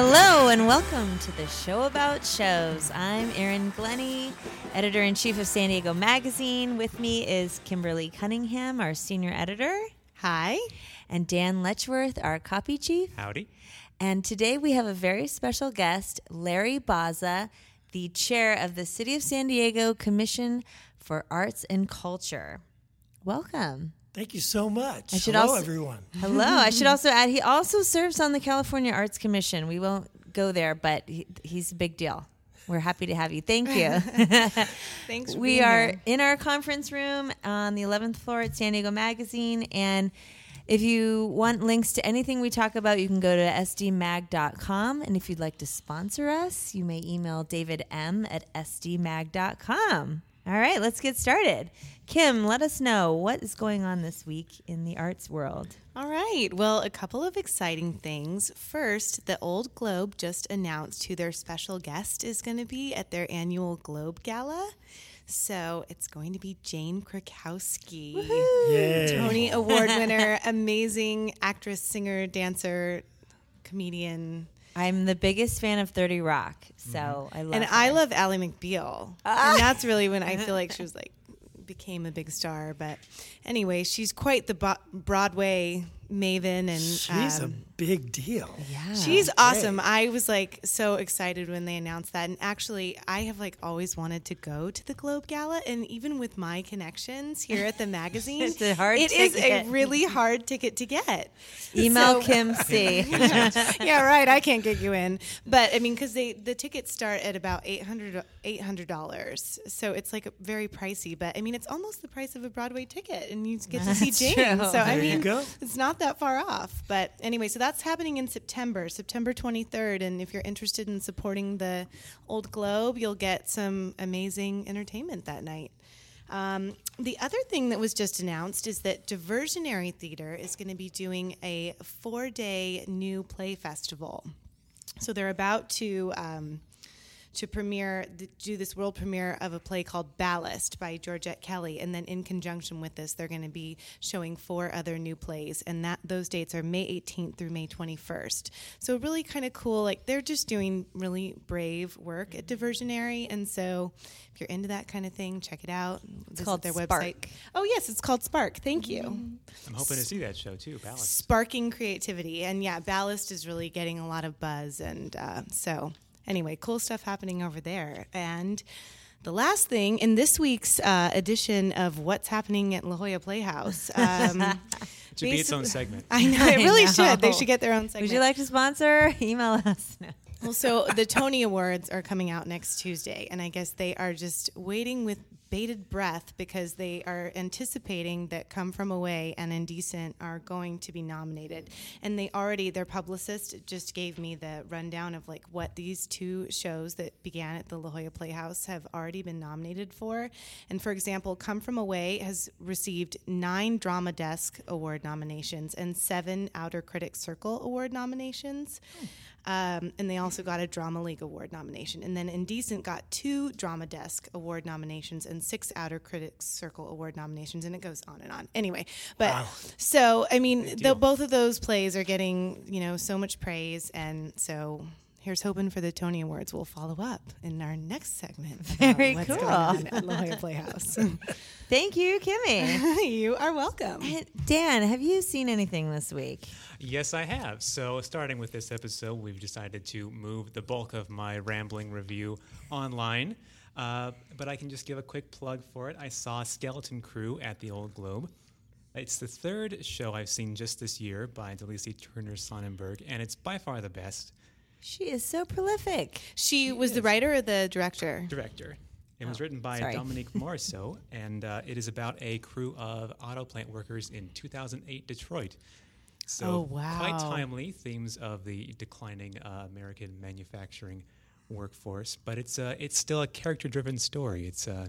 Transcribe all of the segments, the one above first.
Hello and welcome to the show about shows. I'm Erin Glenny, editor in chief of San Diego Magazine. With me is Kimberly Cunningham, our senior editor. Hi. And Dan Letchworth, our copy chief. Howdy. And today we have a very special guest, Larry Baza, the chair of the City of San Diego Commission for Arts and Culture. Welcome. Thank you so much. I should Hello, also- everyone. Hello. I should also add he also serves on the California Arts Commission. We won't go there, but he, he's a big deal. We're happy to have you. Thank you. Thanks for we being are here. in our conference room on the 11th floor at San Diego Magazine. And if you want links to anything we talk about, you can go to sdmag.com. And if you'd like to sponsor us, you may email David M at sdmag.com. All right, let's get started. Kim, let us know what is going on this week in the arts world. All right. Well, a couple of exciting things. First, the Old Globe just announced who their special guest is going to be at their annual Globe Gala. So it's going to be Jane Krakowski, Tony Award winner, amazing actress, singer, dancer, comedian. I'm the biggest fan of 30 Rock, so I love and her. I love Ally McBeal. And that's really when I feel like she was like became a big star. But anyway, she's quite the bo- Broadway maven, and She's um, a big deal. Yeah. She's awesome. I was like so excited when they announced that. And actually, I have like always wanted to go to the Globe Gala. And even with my connections here at the magazine, It's a hard it is ticket. a really hard ticket to get. Email So- Kim C. yeah, right. I can't get you in, but I mean, because they the tickets start at about 800 dollars, so it's like very pricey. But I mean, it's almost the price of a Broadway ticket, and you get to see That's Jane. true. So I There you mean, go. it's not that far off. But anyway, so that's happening in September, September 23rd. And if you're interested in supporting the Old Globe, you'll get some amazing entertainment that night. Um, the other thing that was just announced is that Diversionary Theater is going to be doing a four day new play festival. So they're about to. Um, to premiere, do this world premiere of a play called Ballast by Georgette Kelly, and then in conjunction with this, they're going to be showing four other new plays, and that those dates are May 18th through May 21st. So really kind of cool. Like they're just doing really brave work at Diversionary, and so if you're into that kind of thing, check it out. It's called their Spark. website. Oh yes, it's called Spark. Thank you I'm hoping to see that show too, Ballast. sparking creativity. And yeah, Ballast is really getting a lot of buzz. And uh, so, anyway, cool stuff happening over there. And the last thing in this week's uh, edition of What's Happening at La Jolla Playhouse. Um, It should be its own segment. I know, it really know. should. They should get their own segment. Would you like to sponsor? Email us. No. Well, so the Tony Awards are coming out next Tuesday, and I guess they are just waiting with bated breath because they are anticipating that Come From Away and Indecent are going to be nominated. And they already, their publicist just gave me the rundown of like what these two shows that began at the La Jolla Playhouse have already been nominated for. And for example, Come From Away has received nine Drama Desk Award nominations and seven Outer Critics Circle Award nominations. Um, and they also got a Drama League Award nomination. And then Indecent got two Drama Desk Award nominations and six Outer Critics Circle Award nominations. And it goes on and on. Anyway, but so, I mean, the, both of those plays are getting, you know, so much praise. And so here's hoping for the Tony Awards. We'll follow up in our next segment. Very what's cool. going on at La Jolla Playhouse. Thank you, Kimmy. you are welcome. And Dan, have you seen anything this week? Yes, I have. So, starting with this episode, we've decided to move the bulk of my rambling review online. Uh, but I can just give a quick plug for it. I saw Skeleton Crew at the Old Globe. It's the third show I've seen just this year by Delicia Turner Sonnenberg, and it's by far the best. She is so prolific. She was the writer or the director? director. It was written by sorry. Dominique Morisseau, and uh, it is about a crew of auto plant workers in 2008 Detroit. So Oh, wow. quite timely themes of the declining uh, American manufacturing workforce, but it's uh, it's still a character-driven story. It's uh,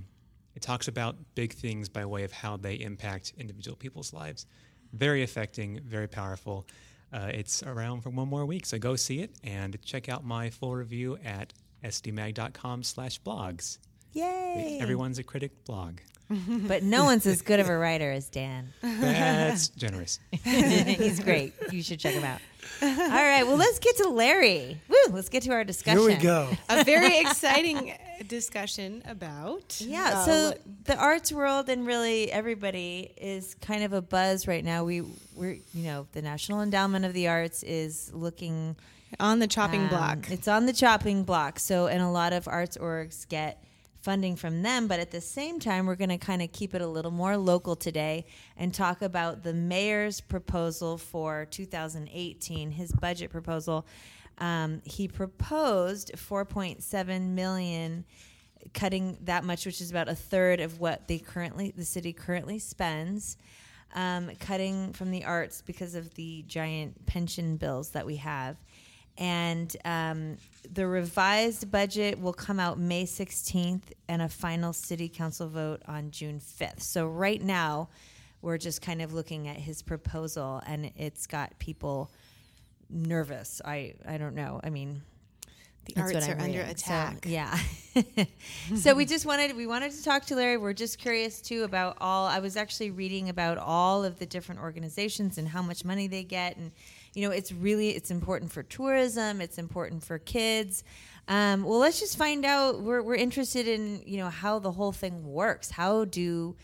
it talks about big things by way of how they impact individual people's lives. Very affecting, very powerful. Uh, it's around for one more week, so go see it and check out my full review at sdmag.com slash blogs. Yay. Everyone's a critic blog. But no one's as good of a writer as Dan. That's generous. He's great. You should check him out. All right. Well, let's get to Larry. Woo! Let's get to our discussion. Here we go. a very exciting discussion about Yeah. uh, so the arts world and really everybody is kind of a buzz right now. We we're you know the National Endowment of the Arts is looking on the chopping um, block. It's on the chopping block. So, and a lot of arts orgs get funding from them. But at the same time, we're going to kind of keep it a little more local today and talk about the mayor's proposal for 2018, his budget proposal. Um, he proposed 4.7 million cutting that much which is about a third of what they currently the city currently spends um, cutting from the arts because of the giant pension bills that we have and um, the revised budget will come out May 16th and a final city council vote on June 5th. So right now, we're just kind of looking at his proposal, and it's got people nervous. I I don't know. I mean, the that's arts are I'm under reading. So, attack. yeah. so we just wanted we wanted to talk to Larry. We're just curious too about all. I was actually reading about all of the different organizations and how much money they get, and you know, it's really it's important for tourism. It's important for kids. Um, well, let's just find out. We're we're interested in you know how the whole thing works. How do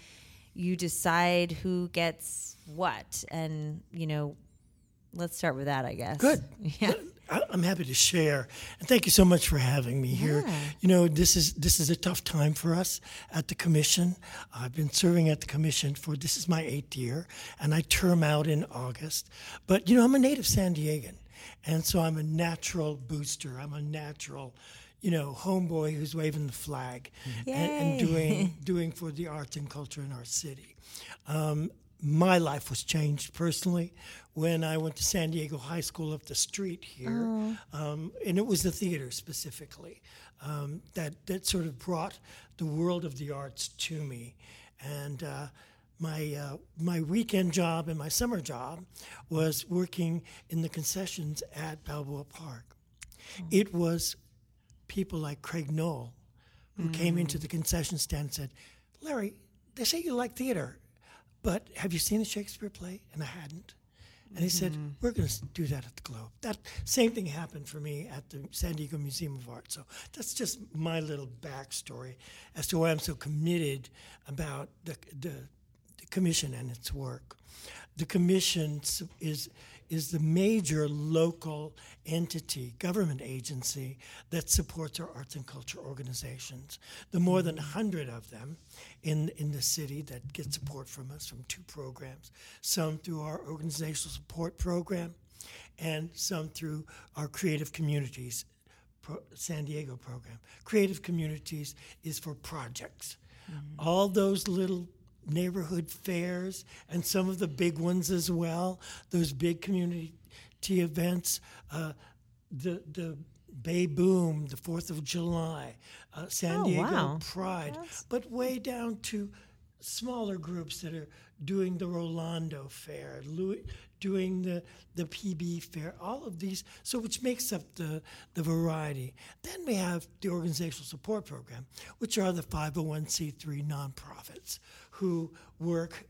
you decide who gets what, and you know. Let's start with that, I guess. Good. Yeah. I- I'm happy to share, and thank you so much for having me here. Yeah. You know, this is this is a tough time for us at the commission. I've been serving at the commission for this is my eighth year, and I term out in August. But you know, I'm a native San Diegan, and so I'm a natural booster. I'm a natural, you know, homeboy who's waving the flag and, and doing doing for the arts and culture in our city. Um, my life was changed personally when I went to San Diego High School up the street here, um, and it was the theater specifically um, that that sort of brought the world of the arts to me, and. Uh, my uh, my weekend job and my summer job was working in the concessions at Balboa Park. It was people like Craig Noel who came into the concession stand and said, "Larry, they say you like theater, but have you seen a Shakespeare play?" And I hadn't. And he said, mm-hmm. "We're going to do that at the Globe." That same thing happened for me at the San Diego Museum of Art. So that's just my little backstory as to why I'm so committed about the the, the commission and its work. The commission is is the major local entity, government agency that supports our arts and culture organizations. The more than mm-hmm. 100 of them in, in the city that get support from us from two programs, some through our organizational support program and some through our creative communities pro- San Diego program. Creative communities is for projects. Mm-hmm. All those little neighborhood fairs and some of the big ones as well, those big community events, uh, the, the Bay Boom, the 4th of July, uh, San Oh, Diego wow. Pride, but way down to smaller groups that are doing the Rolando Fair, Louis, doing the, the PB Fair, all of these, so which makes up the, the variety. Then we have the Organizational Support Program, which are the 501c3 nonprofits who work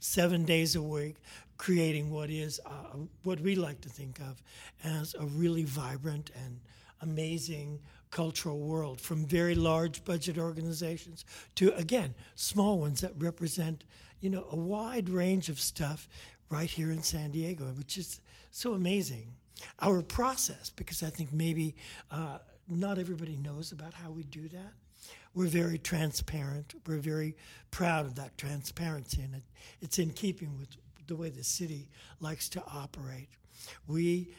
seven days a week creating what is uh, what we like to think of as a really vibrant and amazing cultural world from very large budget organizations to again small ones that represent you know a wide range of stuff right here in San Diego which is so amazing. Our process because I think maybe uh, not everybody knows about how we do that we're very transparent. We're very proud of that transparency, and it, it's in keeping with the way the city likes to operate. We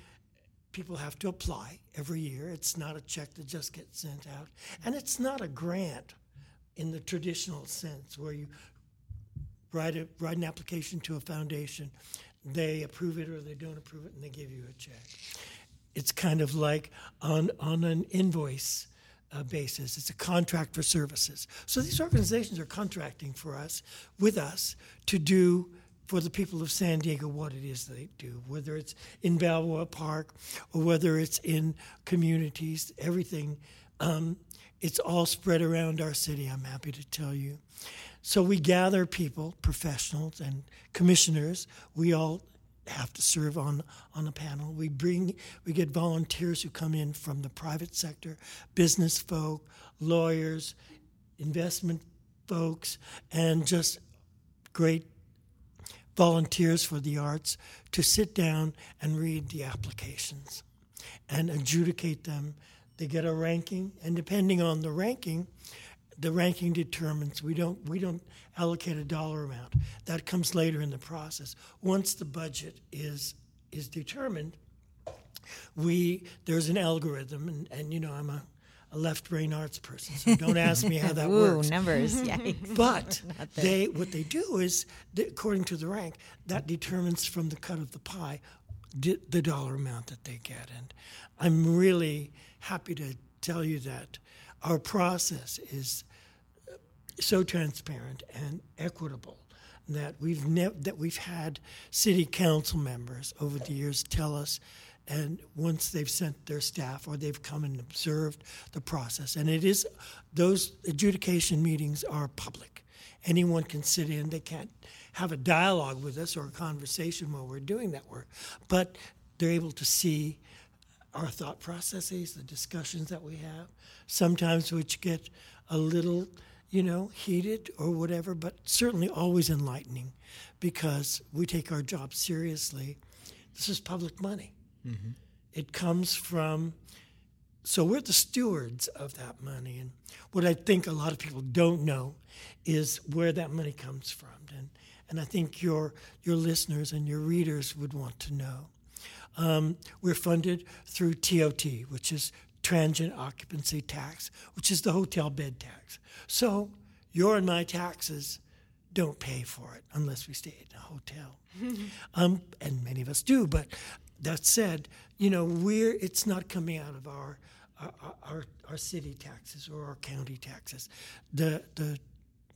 people have to apply every year. It's not a check that just gets sent out, and it's not a grant in the traditional sense where you write a write an application to a foundation, they approve it or they don't approve it, and they give you a check. It's kind of like on on an invoice uh, basis. It's a contract for services. So these organizations are contracting for us, with us, to do for the people of San Diego what it is they do, whether it's in Balboa Park or whether it's in communities, everything. Um, it's all spread around our city, I'm happy to tell you. So we gather people, professionals and commissioners. We all have to serve on on a panel. We bring we get volunteers who come in from the private sector, business folk, lawyers, investment folks, and just great volunteers for the arts to sit down and read the applications and adjudicate them. They get a ranking, and depending on the ranking, the ranking determines we don't we don't allocate a dollar amount. That comes later in the process. Once the budget is is determined, we there's an algorithm, and, and you know I'm a, a left brain arts person, so don't ask me how that Ooh, works. numbers. Yikes. But they what they do is, according to the rank, that determines from the cut of the pie the dollar amount that they get. And I'm really happy to tell you that our process is so transparent and equitable that we've nev- that we've had city council members over the years tell us and once they've sent their staff or they've come and observed the process. And it is those adjudication meetings are public. Anyone can sit in they can't have a dialogue with us or a conversation while we're doing that work but they're able to see our thought processes, the discussions that we have, sometimes which get a little, you know, heated or whatever, but certainly always enlightening because we take our job seriously. This is public money. It comes from, so we're the stewards of that money. And what I think a lot of people don't know is where that money comes from. And, and I think your, your listeners and your readers would want to know. Um, we're funded through TOT, which is transient occupancy tax, which is the hotel bed tax. So your and my taxes don't pay for it unless we stay in a hotel, um, and many of us do. But that said, you know, we're it's not coming out of our our, our, our city taxes or our county taxes. The the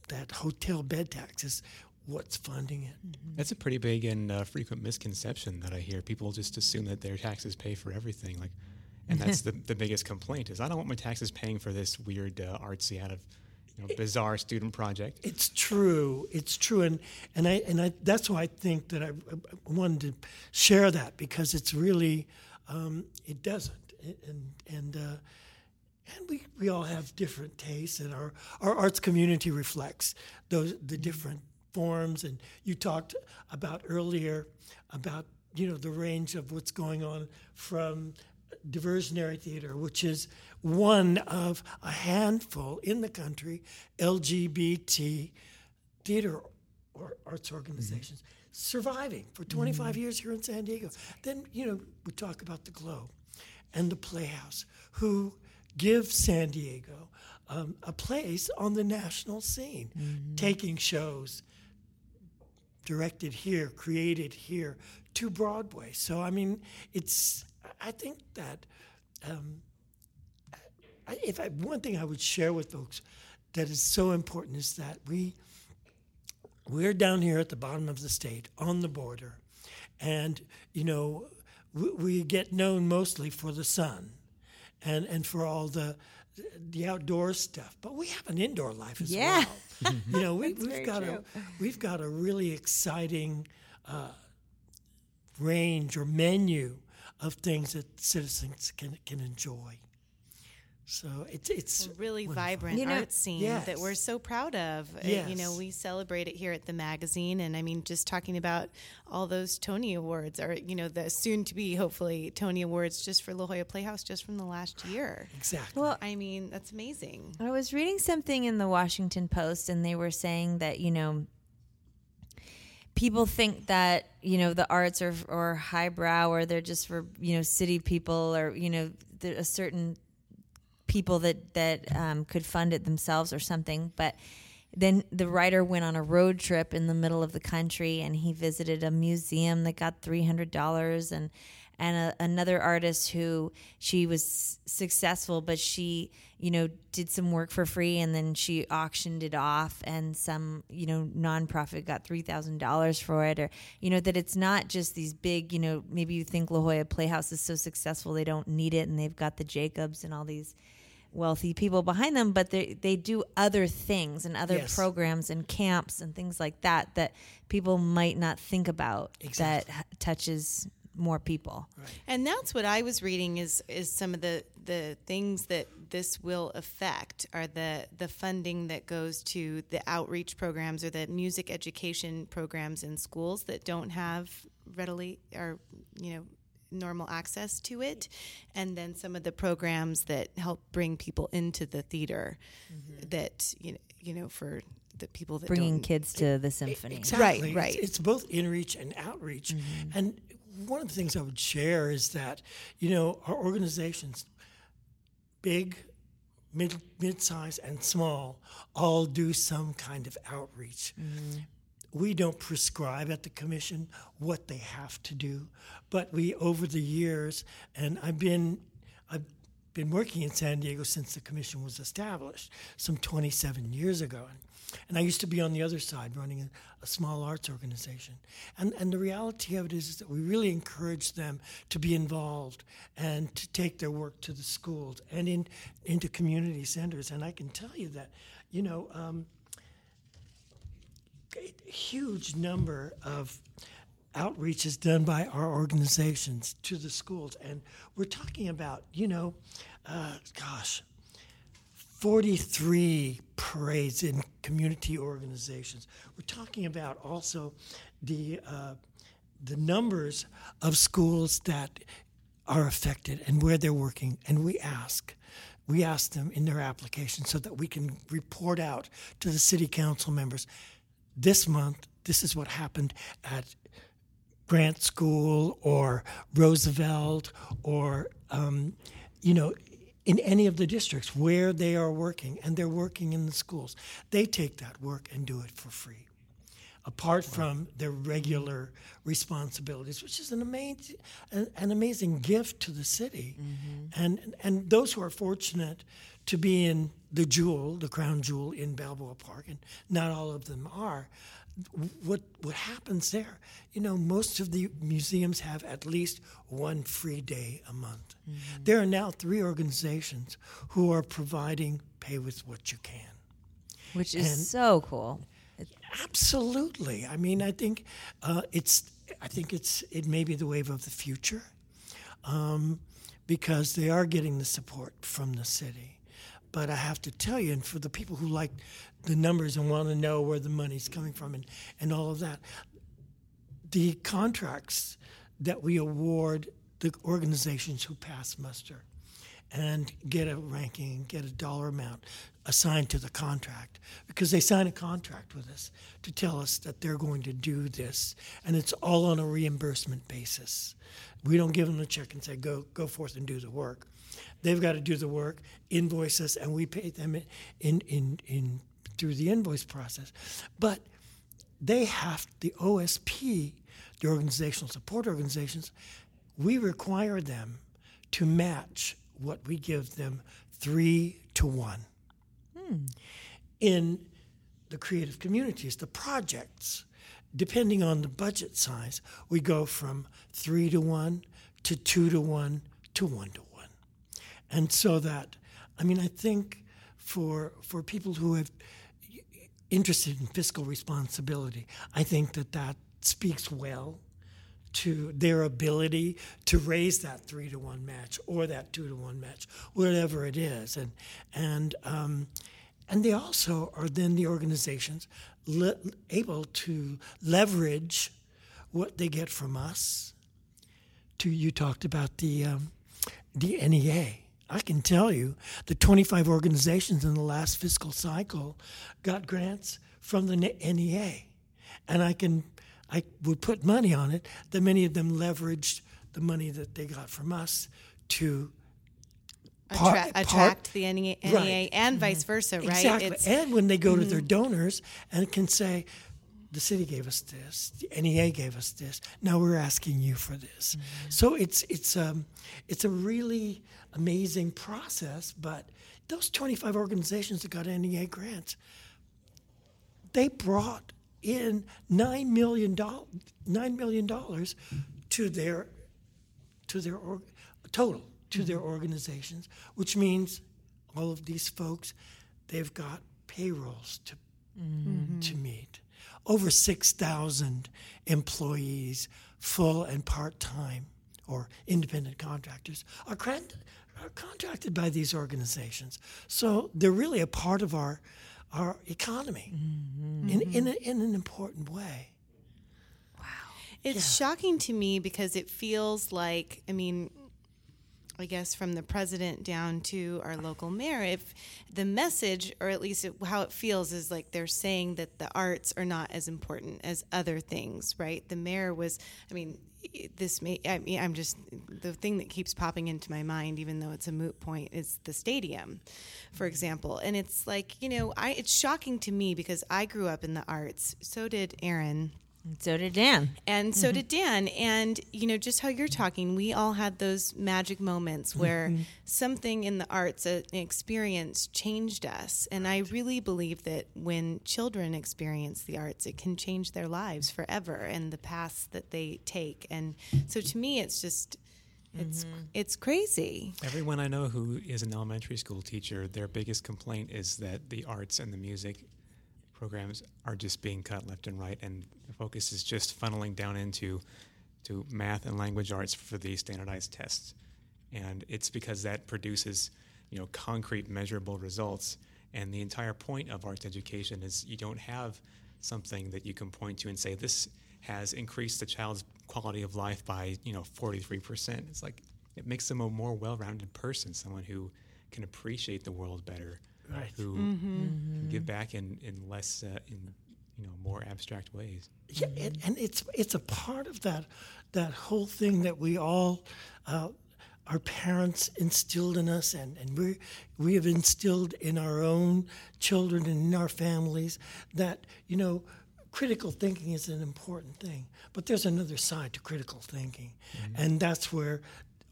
that hotel bed tax is what's funding it. That's a pretty big and uh, frequent misconception that I hear. People just assume that their taxes pay for everything. Like, and that's the, the biggest complaint is I don't want my taxes paying for this weird uh, artsy out of you know, bizarre student project. It's true. It's true, and and I and I that's why I think that I, I wanted to share that because it's really um, it doesn't, and and uh, and we, we all have different tastes, and our our arts community reflects those the different forms. And you talked about earlier about you know the range of what's going on from diversionary theater, which is one of a handful in the country LGBT theater or arts organizations surviving for 25 years here in San Diego. Then, you know, we talk about the Globe and the Playhouse, who give San Diego um, a place on the national scene, taking shows directed here, created here to Broadway. So, I mean, it's, I think that um, I, if I, one thing I would share with folks that is so important is that we we're down here at the bottom of the state on the border, and you know we, we get known mostly for the sun, and and for all the the outdoor stuff, but we have an indoor life as Yeah. well. you know, we, we've got true. a we've got a really exciting uh, range or menu of things that citizens can can enjoy. So it's it's a really wonderful. vibrant You know- art scene that we're so proud of. Uh, You know, we celebrate it here at the magazine, and I mean, just talking about all those Tony Awards, or you know, the soon to be hopefully Tony Awards just for La Jolla Playhouse just from the last year. exactly. Well, I mean, that's amazing. I was reading something in the Washington Post, and they were saying that you know people think that you know the arts are or highbrow or they're just for you know city people or you know a certain people that that um, could fund it themselves or something, but. Then the writer went on a road trip in the middle of the country, and he visited a museum that got three hundred dollars, and and a, another artist who she was successful, but she you know did some work for free, and then she auctioned it off, and some you know nonprofit got three thousand dollars for it, or you know that it's not just these big you know maybe you think La Jolla Playhouse is so successful they don't need it, and they've got the Jacobs and all these wealthy people behind them, but they they do other things and other Yes. programs and camps and things like that that people might not think about that touches more people. And that's what I was reading is is some of the the things that this will affect are the the funding that goes to the outreach programs or the music education programs in schools that don't have readily or you know normal access to it and then some of the programs that help bring people into the theater mm-hmm. that you know, you know for the people that Bringing don't kids to the symphony. Exactly. It's- right. It's, both inreach and outreach. Mm-hmm. And one of the things I would share is that, you know, our organizations, big, mid, mid-size, and small, all do some kind of outreach. Mm-hmm. We don't prescribe at the commission what they have to do, but we, over the years, and I've been, I've been working in San Diego since the commission was established, some 27 years ago. And I used to be on the other side running a, a small arts organization. And, and the reality of it is, is that we really encourage them to be involved and to take their work to the schools and in, into community centers. And I can tell you that, you know, um, a huge number of outreach is done by our organizations to the schools. And we're talking about, you know, uh, gosh, 43 parades in community organizations. We're talking about also the uh, the numbers of schools that are affected and where they're working, and we ask. We ask them in their application so that we can report out to the city council members. This month, this is what happened at Grant School or Roosevelt or, um, you know, in any of the districts where they are working and they're working in the schools. They take that work and do it for free. Apart from their regular responsibilities, which is an amazing, an, an amazing gift to the city, and and those who are fortunate to be in the jewel, the crown jewel in Balboa Park, and not all of them are, what what happens there? You know, most of the museums have at least one free day a month. There are now three organizations who are providing pay with what you can. Which is And- so cool. Absolutely. I mean, I think uh, it's I think it's it may be the wave of the future um, because they are getting the support from the city. But I have to tell you, and for the people who like the numbers and want to know where the money's coming from and, and all of that, the contracts that we award the organizations who pass muster and get a ranking get a dollar amount assigned to the contract because they sign a contract with us to tell us that they're going to do this and it's all on a reimbursement basis. We don't give them a check and say go go forth and do the work. They've got to do the work invoice us and we pay them in in in through the invoice process but they have the OSP, the organizational support organizations, we require them to match what we give them three to one. Hmm. In the creative communities, the projects, depending on the budget size, we go from three to one to two to one to one to one. And so that, I mean, I think for for people who have interested in fiscal responsibility, I think that that speaks well to their ability to raise that three to one match or that two to one match, whatever it is, and and um, and they also are then the organizations le- able to leverage what they get from us. To you talked about the um, the NEA. I can tell you the 25 organizations in the last fiscal cycle got grants from the NEA, and I can I would put money on it that many of them leveraged the money that they got from us to Part- Attra- part- attract the NEA, NEA Right. and vice mm-hmm. versa, right? Exactly. It's- and when they go to their mm-hmm. donors and can say, the city gave us this, the NEA gave us this. Now we're asking you for this. Mm-hmm. So it's it's um it's a really amazing process. But those 25 organizations that got NEA grants, they brought in nine million dollars nine million dollars to their to their org- total to their mm-hmm. organizations, which means all of these folks, they've got payrolls to mm-hmm. to meet. Over six thousand employees, full and part time, or independent contractors, are, cran- are contracted by these organizations. So they're really a part of our our economy mm-hmm. in in, mm-hmm. a, in an important way. Wow. It's shocking to me because it feels like, I mean, I guess from the president down to our local mayor, if the message, or at least it, how it feels, is like they're saying that the arts are not as important as other things, right? The mayor was, I mean, this may, I mean, I'm just, the thing that keeps popping into my mind, even though it's a moot point, is the stadium, for example. And it's like, you know, I, it's shocking to me because I grew up in the arts. So did Erin So did Dan. and so mm-hmm. did Dan. And you know, just how you're talking, we all had those magic moments where mm-hmm. something in the arts, a- an experience, changed us. And I really believe that when children experience the arts, it can change their lives forever and the paths that they take. And so, to me, it's just. It's mm-hmm. it's crazy. Everyone I know who is an elementary school teacher, their biggest complaint is that the arts and the music programs are just being cut left and right, and the focus is just funneling down into to math and language arts for the standardized tests, and it's because that produces, you know, concrete, measurable results. And the entire point of arts education is you don't have something that you can point to and say this has increased the child's quality of life by you know 43%. It's like it makes them a more well-rounded person, someone who can appreciate the world better, Right. who can give back in in less uh, in you know more abstract ways. Yeah, and, and it's it's a part of that that whole thing that we all uh, our parents instilled in us, and and we we have instilled in our own children and in our families that you know critical thinking is an important thing, but there's another side to critical thinking, and that's where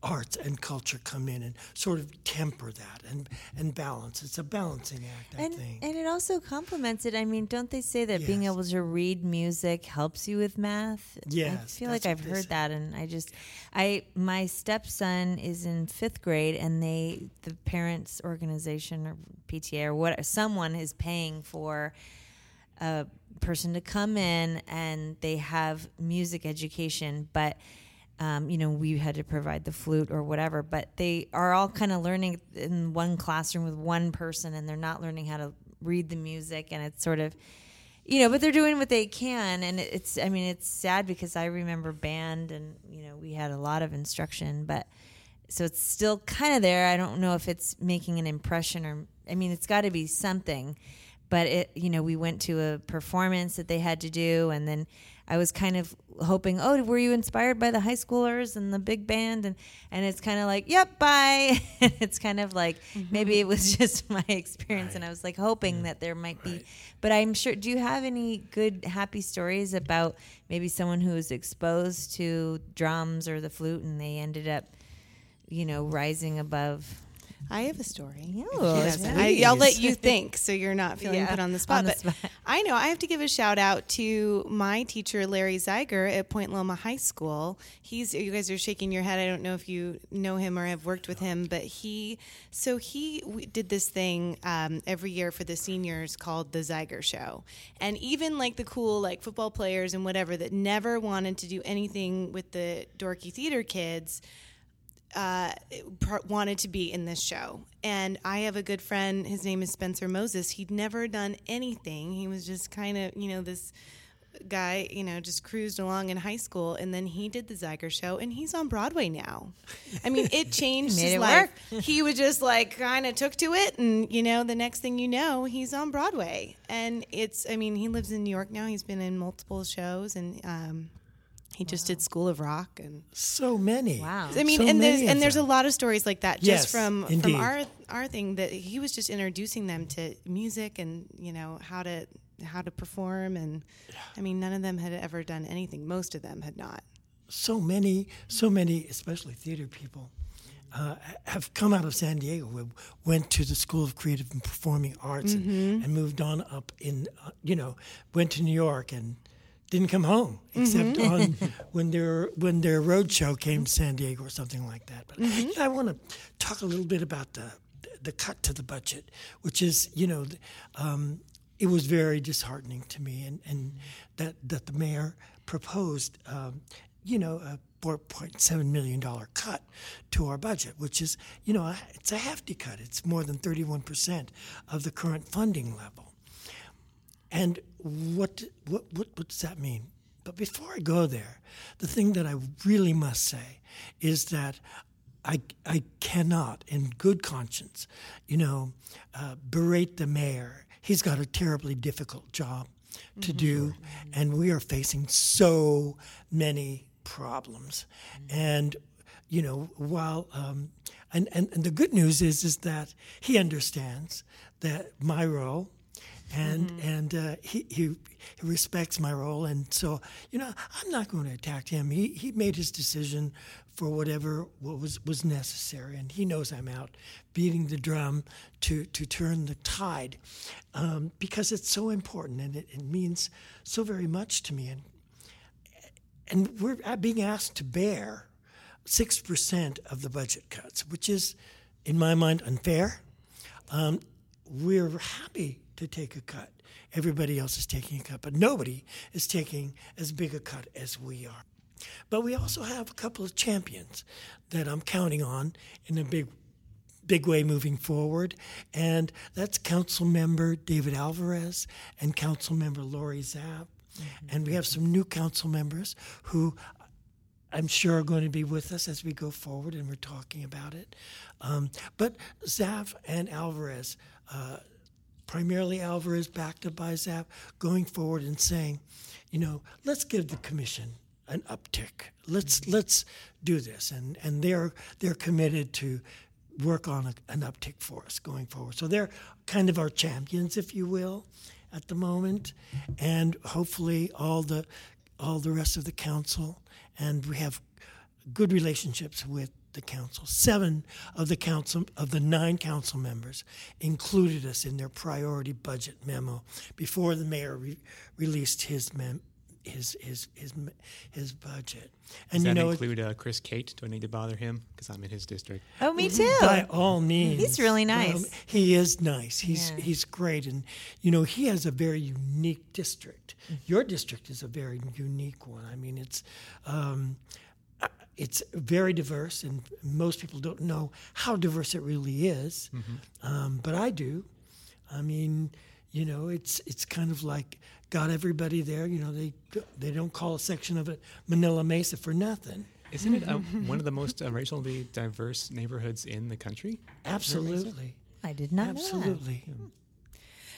arts and culture come in and sort of temper that and and balance. It's a balancing act, I And, think. and it also complements it. I mean, don't they say that being able to read music helps you with math? I feel like I've heard that, and I just, I my stepson is in fifth grade, and they the parents organization or PTA or what someone is paying for a person to come in and they have music education, but um, you know, we had to provide the flute or whatever, but they are all kind of learning in one classroom with one person and they're not learning how to read the music and it's sort of you know, but they're doing what they can and it's I mean, it's sad because I remember band and you know, we had a lot of instruction, but so it's still kind of there. I don't know if it's making an impression or I mean, it's got to be something. But it, you know, we went to a performance that they had to do, and then I was kind of hoping, oh, were you inspired by the high schoolers and the big band? And and it's kind of like, yep, bye. it's kind of like mm-hmm. maybe it was just my experience, and I was like hoping that there might be. But I'm sure. Do you have any good, happy stories about maybe someone who was exposed to drums or the flute, and they ended up you know, rising above. I have a story. Yeah, Yes, I, I'll let you think so you're not feeling Yeah, put on the spot. on the but spot. I know I have to give a shout out to my teacher, Larry Zeiger at Point Loma High School. He's, you guys are shaking your head. I don't know if you know him or have worked with him, but he, so he did this thing um, every year for the seniors called the Zeiger Show. And even like the cool, like football players and whatever that never wanted to do anything with the dorky theater kids uh, wanted to be in this show. And I have a good friend, his name is Spencer Moses. He'd never done anything. He was just kind of, you know, this guy, you know, just cruised along in high school. And then he did the Zeiger show and he's on Broadway now. I mean, it changed his it life. he was just like kind of took to it. And, you know, the next thing you know, he's on Broadway. And it's, I mean, he lives in New York now. He's been in multiple shows and, um, he just did School of Rock and so many. Wow. I mean, So and there's and there's a lot of stories like that just Yes, from indeed. from our our thing that he was just introducing them to music and you know how to how to perform and I mean none of them had ever done anything. Most of them had not. so many, so many, especially theater people, uh, have come out of San Diego, went to the School of Creative and Performing Arts and, and moved on up in, uh, you know, went to New York and didn't come home except on when their when their road show came to San Diego or something like that. But you know, I want to talk a little bit about the the cut to the budget, which is you know, um, it was very disheartening to me, and, and that that the mayor proposed, um, you know, a four point seven million dollar cut to our budget, which is you know it's a hefty cut. It's more than thirty one percent of the current funding level. And what, what what what does that mean? But before I go there, the thing that I really must say is that I, I cannot, in good conscience, you know, uh, berate the mayor. He's got a terribly difficult job to mm-hmm. do, and we are facing so many problems. Mm-hmm. And you know, while um, and, and and the good news is is that he understands that my role and mm-hmm. and uh, he, he, respects my role, and so you know I'm not going to attack him. He he made his decision for whatever what was was necessary, and he knows I'm out beating the drum to to turn the tide um, because it's so important and it, it means so very much to me, and and we're being asked to bear six percent of the budget cuts, which is in my mind unfair. Um, we're happy to take a cut. Everybody else is taking a cut, but nobody is taking as big a cut as we are. But we also have a couple of champions that I'm counting on in a big big way moving forward, and that's Council Member David Alvarez and Council Member Lorie Zapf. Mm-hmm. And we have some new council members who I'm sure are going to be with us as we go forward, and we're talking about it. Um, but Zapf and Alvarez, uh, primarily Alvarez, backed up by going forward and saying, you know, let's give the commission an uptick. Let's let's do this, and and they're they're committed to work on a, an uptick for us going forward. So they're kind of our champions, if you will, at the moment, and hopefully all the all the rest of the council, and we have good relationships with the council. Seven of the council of the nine council members included us in their priority budget memo before the mayor re- released his mem- his his his his budget. And Does you know, include uh, Chris Cate? Do I need to bother him because I'm in his district? Oh, me too. By all means, he's really nice. Um, he is nice. He's yeah. he's great, and you know he has a very unique district. Mm-hmm. Your district is a very unique one. I mean, it's. Um, it's very diverse, and most people don't know how diverse it really is. Mm-hmm. Um, but I do. I mean, you know, it's it's kind of like got everybody there. You know, they they don't call a section of it Manila Mesa for nothing. Isn't it uh, one of the most uh, racially diverse neighborhoods in the country? Absolutely. I did not. Absolutely.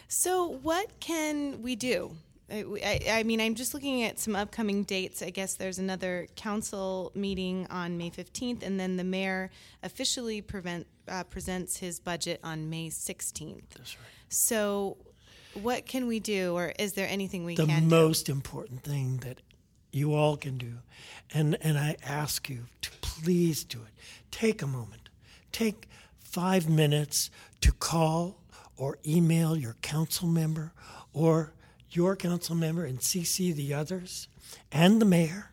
So, what can we do I, I, mean, I'm just looking at some upcoming dates. I guess there's another council meeting on May 15th, and then the mayor officially prevent, uh, presents his budget on May 16th. That's right. So, what can we do, or is there anything we the can do? The most important thing that you all can do, and, and I ask you to please do it. Take a moment. Take five minutes to call or email your council member or your council member and CC the others and the mayor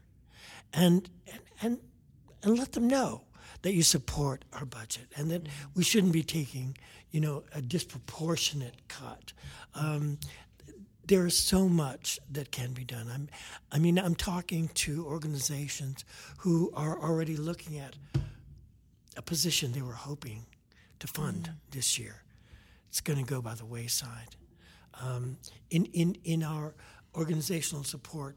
and, and, and, and let them know that you support our budget and that we shouldn't be taking, you know, a disproportionate cut. Um, there is so much that can be done. I'm, I mean, I'm talking to organizations who are already looking at a position they were hoping to fund mm. this year. It's going to go by the wayside um, in, in, in our organizational support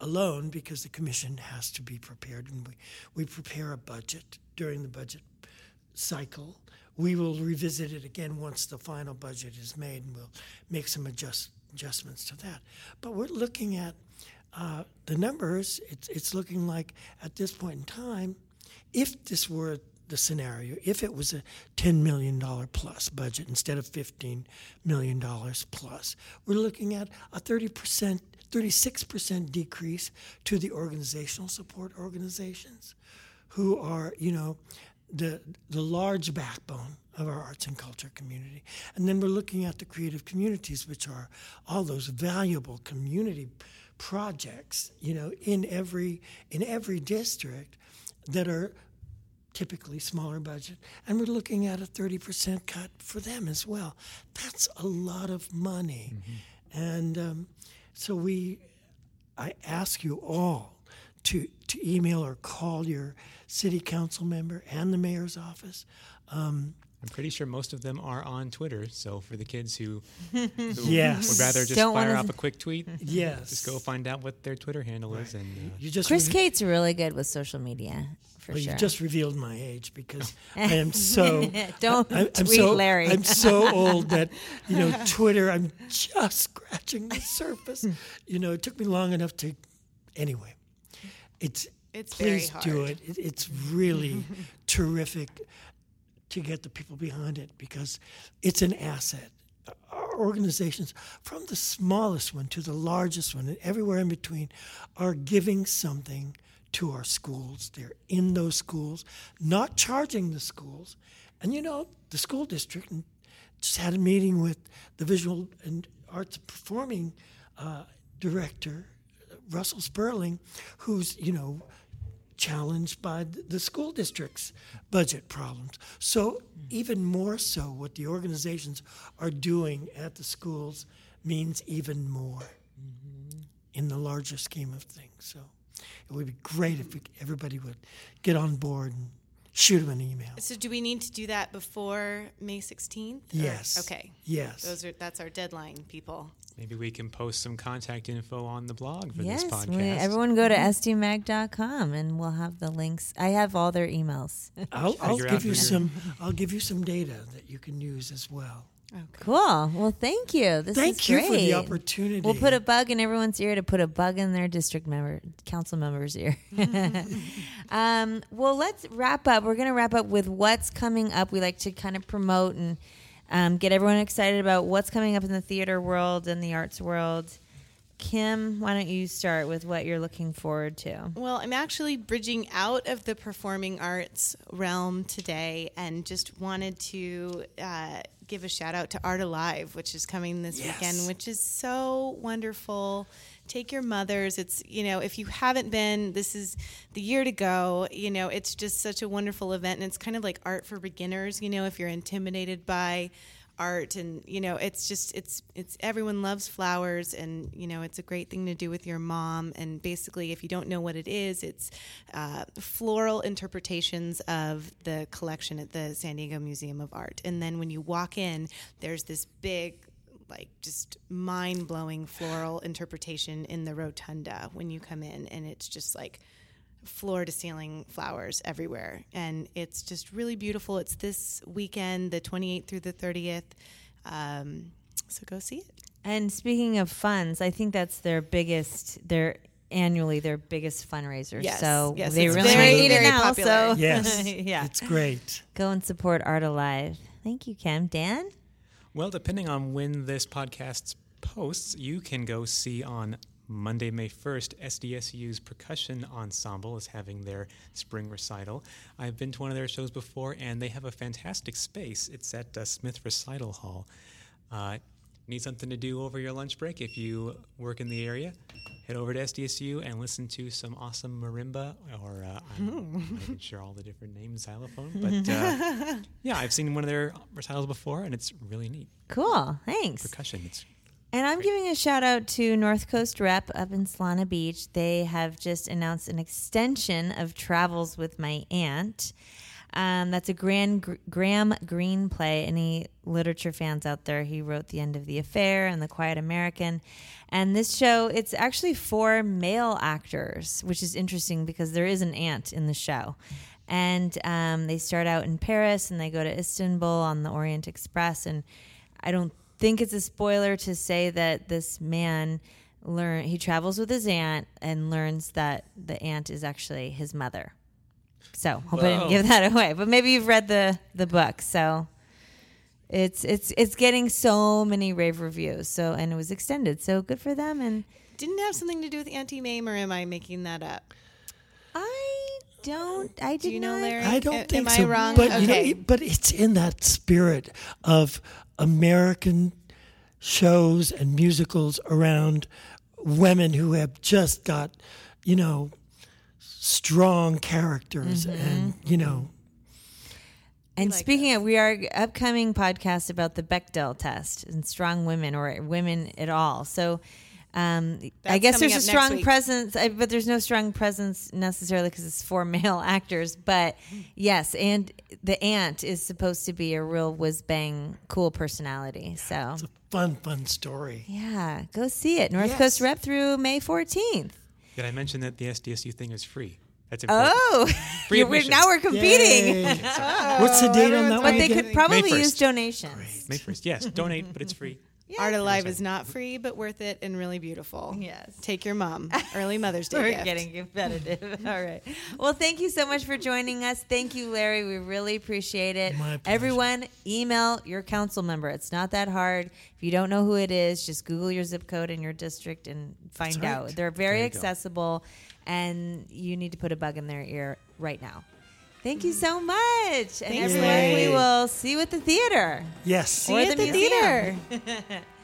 alone because the commission has to be prepared and we, we prepare a budget during the budget cycle. We will revisit it again once the final budget is made and we'll make some adjust, adjustments to that. But we're looking at uh, the numbers, it's, it's looking like at this point in time, if this were the scenario, if it was a $10 million plus budget instead of $15 million plus, we're looking at a 30%, 36% decrease to the organizational support organizations who are, you know, the, the large backbone of our arts and culture community. And then we're looking at the creative communities, which are all those valuable community projects, you know, in every in every district that are typically smaller budget, and we're looking at a 30% cut for them as well. That's a lot of money. And um, so we, I ask you all to, to email or call your city council member and the mayor's office. Um, I'm pretty sure most of them are on Twitter. So for the kids who, who Yes. would rather just Don't fire wanna- off a quick tweet, yes. just go find out what their Twitter handle is. And uh, You just Chris reve- Kate's really good with social media, for well, sure. you just revealed my age because I am so. Don't I, I'm tweet so, Larry. I'm so old that you know Twitter. I'm just scratching the surface. You know, it took me long enough to. Anyway, it's It's very please do it. it. It's really terrific to get the people behind it because it's an asset. Our organizations, from the smallest one to the largest one, and everywhere in between, are giving something to our schools. They're in those schools, not charging the schools. And you know, the school district just had a meeting with the visual and arts performing uh, director, Russell Sperling, who's, you know, challenged by the school district's budget problems. So, even more so, what the organizations are doing at the schools means even more in the larger scheme of things. So, it would be great if everybody would get on board and shoot them an email. So do we need to do that before May 16th? or- Yes. Okay. Yes. Those are that's our deadline, people. maybe we can post some contact info on the blog for yes, this we- podcast. everyone go to mm-hmm. sdmag.com and we'll have the links. I have all their emails. I'll, I'll give you who some. I'll give you some data that you can use as well. Cool. Well, thank you. This Thank is you great. for the opportunity. We'll put a bug in everyone's ear to put a bug in their district member, council member's ear. um, well, let's wrap up. We're going to wrap up with what's coming up. We like to kind of promote and um, get everyone excited about what's coming up in the theater world and the arts world. Kim, why don't you start with what you're looking forward to? Well, I'm actually bridging out of the performing arts realm today and just wanted to uh, give a shout out to Art Alive, which is coming this Yes. weekend, which is so wonderful. Take your mothers. It's, you know, if you haven't been, this is the year to go. You know, it's just such a wonderful event. And it's kind of like art for beginners, you know, if you're intimidated by art and you know it's just it's it's everyone loves flowers and you know it's a great thing to do with your mom and basically if you don't know what it is it's uh, floral interpretations of the collection at the san diego museum of art. And then when you walk in there's this big like just mind-blowing floral interpretation in the rotunda when you come in and it's just like floor to ceiling flowers everywhere. And it's just really beautiful. It's this weekend, the 28th through the 30th. Um, so go see it. And speaking of funds, I think that's their biggest, their annually their biggest fundraiser. Yes, so yes, they really very, need it very now. popular. So Yes. yeah, It's great. go and support Art Alive. Thank you, Kim. Dan. Well, depending on when this podcast posts, you can go see on Monday, May 1st, SDSU's percussion ensemble is having their spring recital. I've been to one of their shows before, and they have a fantastic space. It's at uh, Smith Recital Hall. Uh, need something to do over your lunch break? If you work in the area, head over to SDSU and listen to some awesome marimba, or uh, I'm not sure all the different names, xylophone. But uh, yeah, I've seen one of their recitals before, and it's really neat. Cool. Thanks. Percussion. It's And I'm giving a shout out to North Coast Rep up in Solana Beach. They have just announced an extension of Travels with My Aunt. Um, that's a Gran, Gr- Graham Greene play. Any literature fans out there? He wrote The End of the Affair and The Quiet American. And this show, it's actually for male actors, which is interesting because there is an aunt in the show. And um, they start out in Paris and they go to Istanbul on the Orient Express. And I don't think it's a spoiler to say that this man learn he travels with his aunt and learns that the aunt is actually his mother. So hope I didn't Whoa. give that away, but maybe you've read the the book. So it's it's it's getting so many rave reviews. So and it was extended. So good for them. And Didn't it have something to do with Auntie Mame, or am I making that up? I don't. I did Do you know, not- Larry? I don't A- think am so. I wrong? But you know, okay. but it's in that spirit of American shows and musicals around women who have just got, you know, strong characters Mm-hmm. and you know And like speaking of, we are upcoming podcast about the Bechdel test and strong women or women at all. So. Um, I guess there's a strong presence, uh, but there's no strong presence necessarily because it's for male actors. But yes, and the aunt is supposed to be a real whiz bang, cool personality. So It's a fun, fun story. yeah, go see it. North Yes. Coast Rep through May 14th. Did I mention that the SDSU thing is free? That's important. Oh, Free You're- we're- now we're competing. Yay. What's the date on that one? But they could probably May use 1st. donations. May 1st. Yes, donate, but it's free. Art Alive is not free, but worth it and really beautiful. Yes. Take your mom. Early Mother's Day We're gift. getting competitive. All right. Well, thank you so much for joining us. Thank you, Larry. We really appreciate it. My pleasure. Everyone, email your council member. It's not that hard. If you don't know who it is, just Google your zip code in your district and find right. out. They're very There you go. accessible, and you need to put a bug in their ear right now. Thank you mm. so much. And Thanks, everyone, Larry. we will see you at the theater. Yes. See Or you at the the theater.